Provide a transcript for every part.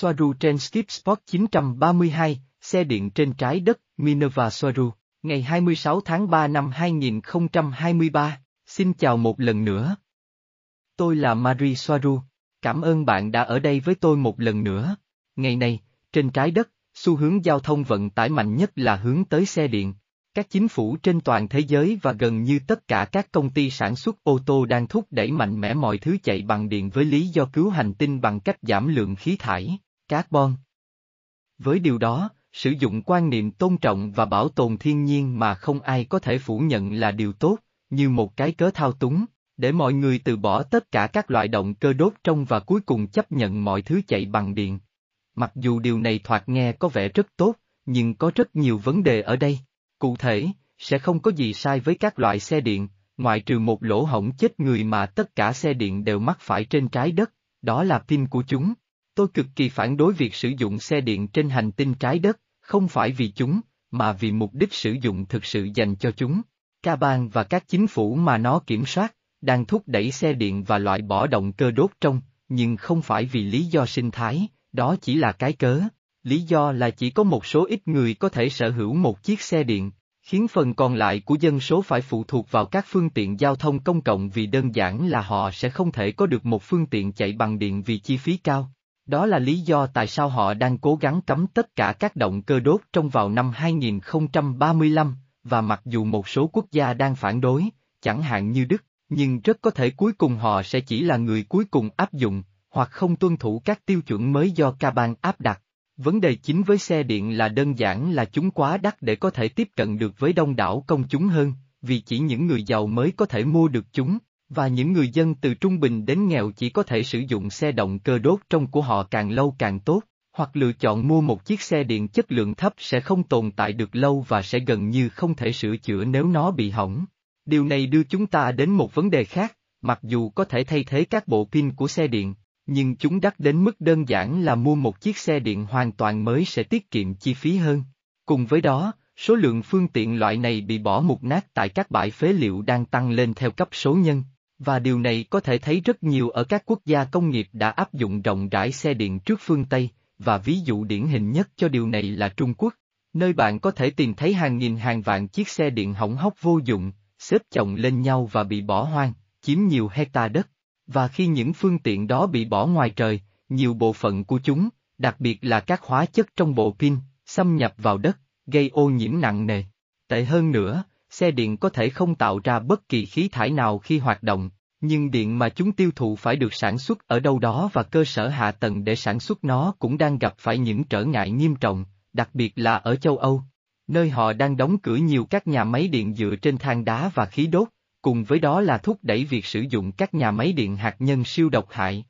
Soaru trên Skip Spot 932, xe điện trên trái đất, Minerva Soaru, ngày 26 tháng 3 năm 2023, xin chào một lần nữa. Tôi là Marie Soaru, cảm ơn bạn đã ở đây với tôi một lần nữa. Ngày nay, trên trái đất, xu hướng giao thông vận tải mạnh nhất là hướng tới xe điện. Các chính phủ trên toàn thế giới và gần như tất cả các công ty sản xuất ô tô đang thúc đẩy mạnh mẽ mọi thứ chạy bằng điện với lý do cứu hành tinh bằng cách giảm lượng khí thải, carbon. Với điều đó, sử dụng quan niệm tôn trọng và bảo tồn thiên nhiên mà không ai có thể phủ nhận là điều tốt, như một cái cớ thao túng, để mọi người từ bỏ tất cả các loại động cơ đốt trong và cuối cùng chấp nhận mọi thứ chạy bằng điện. Mặc dù điều này thoạt nghe có vẻ rất tốt, nhưng có rất nhiều vấn đề ở đây. Cụ thể, sẽ không có gì sai với các loại xe điện, ngoại trừ một lỗ hổng chết người mà tất cả xe điện đều mắc phải trên trái đất, đó là pin của chúng. Tôi cực kỳ phản đối việc sử dụng xe điện trên hành tinh trái đất, không phải vì chúng, mà vì mục đích sử dụng thực sự dành cho chúng. Ca bang và các chính phủ mà nó kiểm soát, đang thúc đẩy xe điện và loại bỏ động cơ đốt trong, nhưng không phải vì lý do sinh thái, đó chỉ là cái cớ. Lý do là chỉ có một số ít người có thể sở hữu một chiếc xe điện, khiến phần còn lại của dân số phải phụ thuộc vào các phương tiện giao thông công cộng vì đơn giản là họ sẽ không thể có được một phương tiện chạy bằng điện vì chi phí cao. Đó là lý do tại sao họ đang cố gắng cấm tất cả các động cơ đốt trong vào năm 2035, và mặc dù một số quốc gia đang phản đối, chẳng hạn như Đức, nhưng rất có thể cuối cùng họ sẽ chỉ là người cuối cùng áp dụng, hoặc không tuân thủ các tiêu chuẩn mới do ca bang áp đặt. Vấn đề chính với xe điện là đơn giản là chúng quá đắt để có thể tiếp cận được với đông đảo công chúng hơn, vì chỉ những người giàu mới có thể mua được chúng, và những người dân từ trung bình đến nghèo chỉ có thể sử dụng xe động cơ đốt trong của họ càng lâu càng tốt, hoặc lựa chọn mua một chiếc xe điện chất lượng thấp sẽ không tồn tại được lâu và sẽ gần như không thể sửa chữa nếu nó bị hỏng. Điều này đưa chúng ta đến một vấn đề khác, mặc dù có thể thay thế các bộ pin của xe điện, nhưng chúng đắt đến mức đơn giản là mua một chiếc xe điện hoàn toàn mới sẽ tiết kiệm chi phí hơn. Cùng với đó, số lượng phương tiện loại này bị bỏ mục nát tại các bãi phế liệu đang tăng lên theo cấp số nhân, và điều này có thể thấy rất nhiều ở các quốc gia công nghiệp đã áp dụng rộng rãi xe điện trước phương Tây, và ví dụ điển hình nhất cho điều này là Trung Quốc, nơi bạn có thể tìm thấy hàng nghìn hàng vạn chiếc xe điện hỏng hóc vô dụng, xếp chồng lên nhau và bị bỏ hoang, chiếm nhiều hecta đất. Và khi những phương tiện đó bị bỏ ngoài trời, nhiều bộ phận của chúng, đặc biệt là các hóa chất trong bộ pin, xâm nhập vào đất, gây ô nhiễm nặng nề. Tệ hơn nữa, xe điện có thể không tạo ra bất kỳ khí thải nào khi hoạt động, nhưng điện mà chúng tiêu thụ phải được sản xuất ở đâu đó và cơ sở hạ tầng để sản xuất nó cũng đang gặp phải những trở ngại nghiêm trọng, đặc biệt là ở châu Âu, nơi họ đang đóng cửa nhiều các nhà máy điện dựa trên than đá và khí đốt, cùng với đó là thúc đẩy việc sử dụng các nhà máy điện hạt nhân siêu độc hại.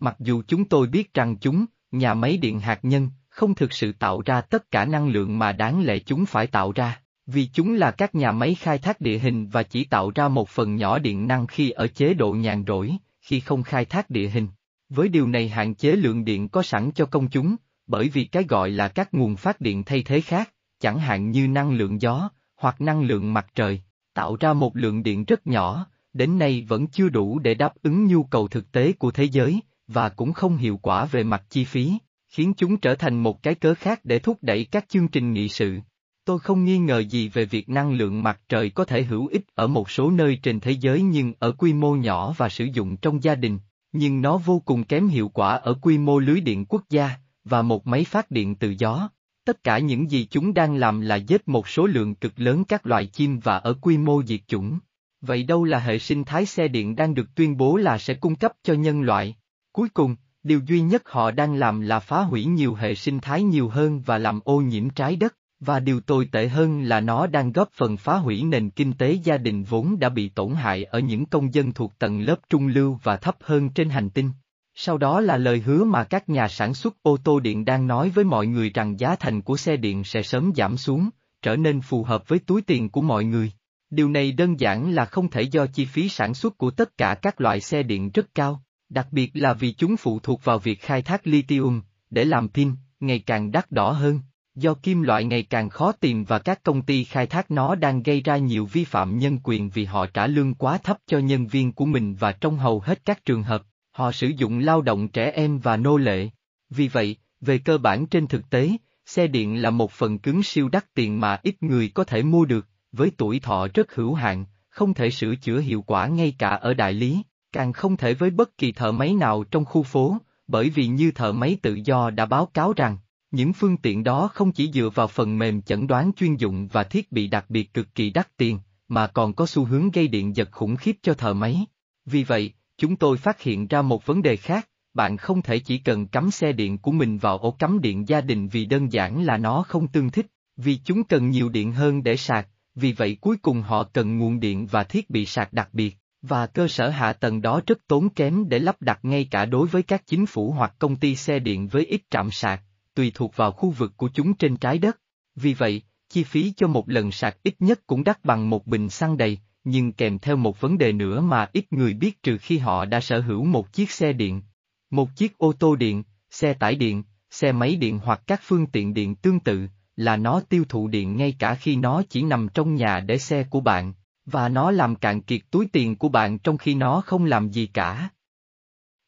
Mặc dù chúng tôi biết rằng chúng, nhà máy điện hạt nhân, không thực sự tạo ra tất cả năng lượng mà đáng lẽ chúng phải tạo ra, vì chúng là các nhà máy khai thác địa hình và chỉ tạo ra một phần nhỏ điện năng khi ở chế độ nhàn rỗi, khi không khai thác địa hình. Với điều này hạn chế lượng điện có sẵn cho công chúng, bởi vì cái gọi là các nguồn phát điện thay thế khác, chẳng hạn như năng lượng gió, hoặc năng lượng mặt trời, tạo ra một lượng điện rất nhỏ, đến nay vẫn chưa đủ để đáp ứng nhu cầu thực tế của thế giới, và cũng không hiệu quả về mặt chi phí, khiến chúng trở thành một cái cớ khác để thúc đẩy các chương trình nghị sự. Tôi không nghi ngờ gì về việc năng lượng mặt trời có thể hữu ích ở một số nơi trên thế giới nhưng ở quy mô nhỏ và sử dụng trong gia đình, nhưng nó vô cùng kém hiệu quả ở quy mô lưới điện quốc gia, và một máy phát điện từ gió. Tất cả những gì chúng đang làm là giết một số lượng cực lớn các loài chim và ở quy mô diệt chủng. Vậy đâu là hệ sinh thái xe điện đang được tuyên bố là sẽ cung cấp cho nhân loại? Cuối cùng, điều duy nhất họ đang làm là phá hủy nhiều hệ sinh thái nhiều hơn và làm ô nhiễm trái đất, và điều tồi tệ hơn là nó đang góp phần phá hủy nền kinh tế gia đình vốn đã bị tổn hại ở những công dân thuộc tầng lớp trung lưu và thấp hơn trên hành tinh. Sau đó là lời hứa mà các nhà sản xuất ô tô điện đang nói với mọi người rằng giá thành của xe điện sẽ sớm giảm xuống, trở nên phù hợp với túi tiền của mọi người. Điều này đơn giản là không thể do chi phí sản xuất của tất cả các loại xe điện rất cao, đặc biệt là vì chúng phụ thuộc vào việc khai thác lithium, để làm pin, ngày càng đắt đỏ hơn. Do kim loại ngày càng khó tìm và các công ty khai thác nó đang gây ra nhiều vi phạm nhân quyền vì họ trả lương quá thấp cho nhân viên của mình và trong hầu hết các trường hợp, họ sử dụng lao động trẻ em và nô lệ. Vì vậy, Về cơ bản trên thực tế, xe điện là một phần cứng siêu đắt tiền mà ít người có thể mua được, với tuổi thọ rất hữu hạn, không thể sửa chữa hiệu quả ngay cả ở đại lý, càng không thể với bất kỳ thợ máy nào trong khu phố, bởi vì như thợ máy tự do đã báo cáo rằng, những phương tiện đó không chỉ dựa vào phần mềm chẩn đoán chuyên dụng và thiết bị đặc biệt cực kỳ đắt tiền, mà còn có xu hướng gây điện giật khủng khiếp cho thợ máy. Vì vậy, chúng tôi phát hiện ra một vấn đề khác, bạn không thể chỉ cần cắm xe điện của mình vào ổ cắm điện gia đình vì đơn giản là nó không tương thích, vì chúng cần nhiều điện hơn để sạc, vì vậy cuối cùng họ cần nguồn điện và thiết bị sạc đặc biệt, và cơ sở hạ tầng đó rất tốn kém để lắp đặt ngay cả đối với các chính phủ hoặc công ty xe điện với ít trạm sạc, tùy thuộc vào khu vực của chúng trên trái đất. Vì vậy, chi phí cho một lần sạc ít nhất cũng đắt bằng một bình xăng đầy, nhưng kèm theo một vấn đề nữa mà ít người biết trừ khi họ đã sở hữu một chiếc xe điện. Một chiếc ô tô điện, xe tải điện, xe máy điện hoặc các phương tiện điện tương tự, là nó tiêu thụ điện ngay cả khi nó chỉ nằm trong nhà để xe của bạn, và nó làm cạn kiệt túi tiền của bạn trong khi nó không làm gì cả.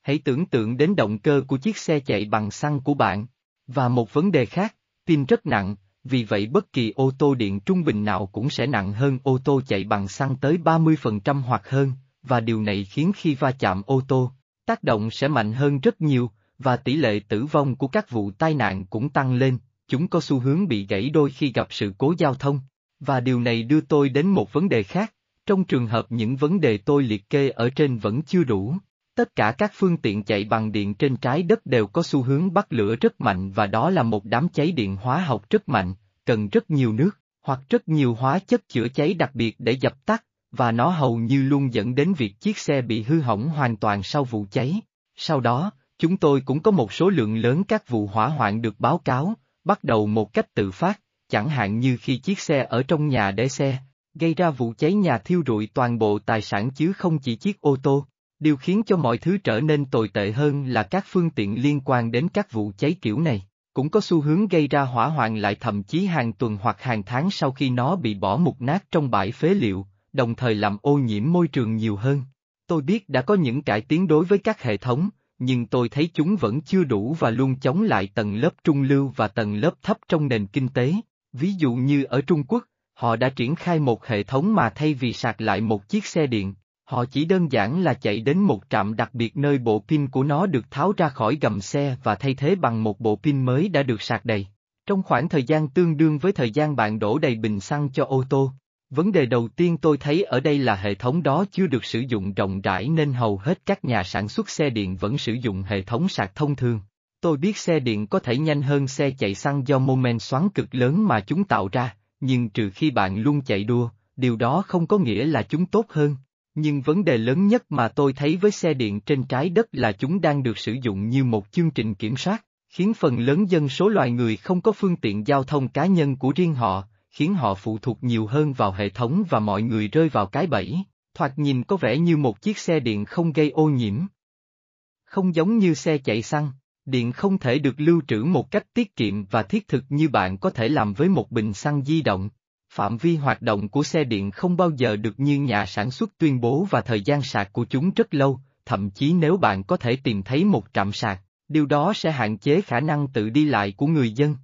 Hãy tưởng tượng đến động cơ của chiếc xe chạy bằng xăng của bạn. Và một vấn đề khác, pin rất nặng, vì vậy bất kỳ ô tô điện trung bình nào cũng sẽ nặng hơn ô tô chạy bằng xăng tới 30% hoặc hơn, và điều này khiến khi va chạm ô tô, tác động sẽ mạnh hơn rất nhiều, và tỷ lệ tử vong của các vụ tai nạn cũng tăng lên, chúng có xu hướng bị gãy đôi khi gặp sự cố giao thông. Và điều này đưa tôi đến một vấn đề khác, trong trường hợp những vấn đề tôi liệt kê ở trên vẫn chưa đủ. Tất cả các phương tiện chạy bằng điện trên trái đất đều có xu hướng bắt lửa rất mạnh và đó là một đám cháy điện hóa học rất mạnh, cần rất nhiều nước, hoặc rất nhiều hóa chất chữa cháy đặc biệt để dập tắt, và nó hầu như luôn dẫn đến việc chiếc xe bị hư hỏng hoàn toàn sau vụ cháy. Sau đó, chúng tôi cũng có một số lượng lớn các vụ hỏa hoạn được báo cáo, bắt đầu một cách tự phát, chẳng hạn như khi chiếc xe ở trong nhà để xe, gây ra vụ cháy nhà thiêu rụi toàn bộ tài sản chứ không chỉ chiếc ô tô. Điều khiến cho mọi thứ trở nên tồi tệ hơn là các phương tiện liên quan đến các vụ cháy kiểu này, cũng có xu hướng gây ra hỏa hoạn lại thậm chí hàng tuần hoặc hàng tháng sau khi nó bị bỏ mục nát trong bãi phế liệu, đồng thời làm ô nhiễm môi trường nhiều hơn. Tôi biết đã có những cải tiến đối với các hệ thống, nhưng tôi thấy chúng vẫn chưa đủ và luôn chống lại tầng lớp trung lưu và tầng lớp thấp trong nền kinh tế. Ví dụ như ở Trung Quốc, họ đã triển khai một hệ thống mà thay vì sạc lại một chiếc xe điện, Họ chỉ đơn giản là chạy đến một trạm đặc biệt nơi bộ pin của nó được tháo ra khỏi gầm xe và thay thế bằng một bộ pin mới đã được sạc đầy. Trong khoảng thời gian tương đương với thời gian bạn đổ đầy bình xăng cho ô tô. Vấn đề đầu tiên tôi thấy ở đây là hệ thống đó chưa được sử dụng rộng rãi nên hầu hết các nhà sản xuất xe điện vẫn sử dụng hệ thống sạc thông thường. Tôi biết xe điện có thể nhanh hơn xe chạy xăng do mô men xoắn cực lớn mà chúng tạo ra, nhưng trừ khi bạn luôn chạy đua, điều đó không có nghĩa là chúng tốt hơn. Nhưng vấn đề lớn nhất mà tôi thấy với xe điện trên trái đất là chúng đang được sử dụng như một chương trình kiểm soát, khiến phần lớn dân số loài người không có phương tiện giao thông cá nhân của riêng họ, khiến họ phụ thuộc nhiều hơn vào hệ thống và mọi người rơi vào cái bẫy, thoạt nhìn có vẻ như một chiếc xe điện không gây ô nhiễm. Không giống như xe chạy xăng, điện không thể được lưu trữ một cách tiết kiệm và thiết thực như bạn có thể làm với một bình xăng di động. Phạm vi hoạt động của xe điện không bao giờ được như nhà sản xuất tuyên bố và thời gian sạc của chúng rất lâu, thậm chí nếu bạn có thể tìm thấy một trạm sạc, điều đó sẽ hạn chế khả năng tự đi lại của người dân.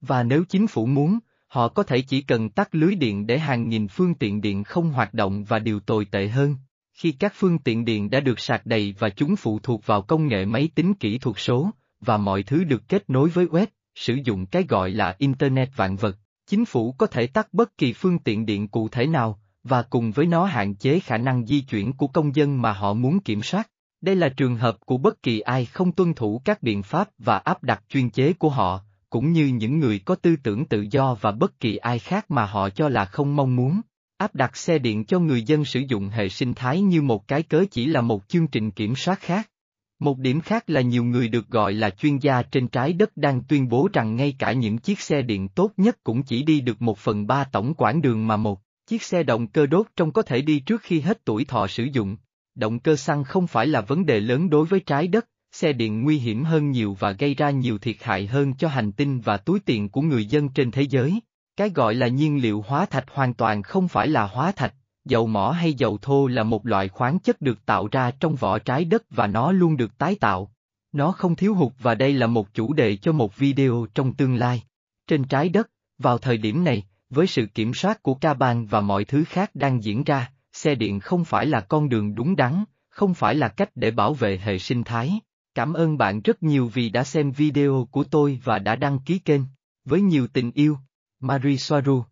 Và nếu chính phủ muốn, họ có thể chỉ cần tắt lưới điện để hàng nghìn phương tiện điện không hoạt động và điều tồi tệ hơn. Khi các phương tiện điện đã được sạc đầy và chúng phụ thuộc vào công nghệ máy tính kỹ thuật số, và mọi thứ được kết nối với web, sử dụng cái gọi là Internet vạn vật, Chính phủ có thể tắt bất kỳ phương tiện điện cụ thể nào, và cùng với nó hạn chế khả năng di chuyển của công dân mà họ muốn kiểm soát. Đây là trường hợp của bất kỳ ai không tuân thủ các biện pháp và áp đặt chuyên chế của họ, cũng như những người có tư tưởng tự do và bất kỳ ai khác mà họ cho là không mong muốn. Áp đặt xe điện cho người dân sử dụng hệ sinh thái như một cái cớ chỉ là một chương trình kiểm soát khác. Một điểm khác là nhiều người được gọi là chuyên gia trên trái đất đang tuyên bố rằng ngay cả những chiếc xe điện tốt nhất cũng chỉ đi được một phần ba tổng quãng đường mà một chiếc xe động cơ đốt trong có thể đi trước khi hết tuổi thọ sử dụng. Động cơ xăng không phải là vấn đề lớn đối với trái đất, xe điện nguy hiểm hơn nhiều và gây ra nhiều thiệt hại hơn cho hành tinh và túi tiền của người dân trên thế giới. Cái gọi là nhiên liệu hóa thạch hoàn toàn không phải là hóa thạch, Dầu mỏ hay dầu thô là một loại khoáng chất được tạo ra trong vỏ trái đất và nó luôn được tái tạo. Nó không thiếu hụt và đây là một chủ đề cho một video trong tương lai. Trên trái đất, vào thời điểm này, với sự kiểm soát của ca bang và mọi thứ khác đang diễn ra, xe điện không phải là con đường đúng đắn, không phải là cách để bảo vệ hệ sinh thái. Cảm ơn bạn rất nhiều vì đã xem video của tôi và đã đăng ký kênh. Với nhiều tình yêu, Marie Soaru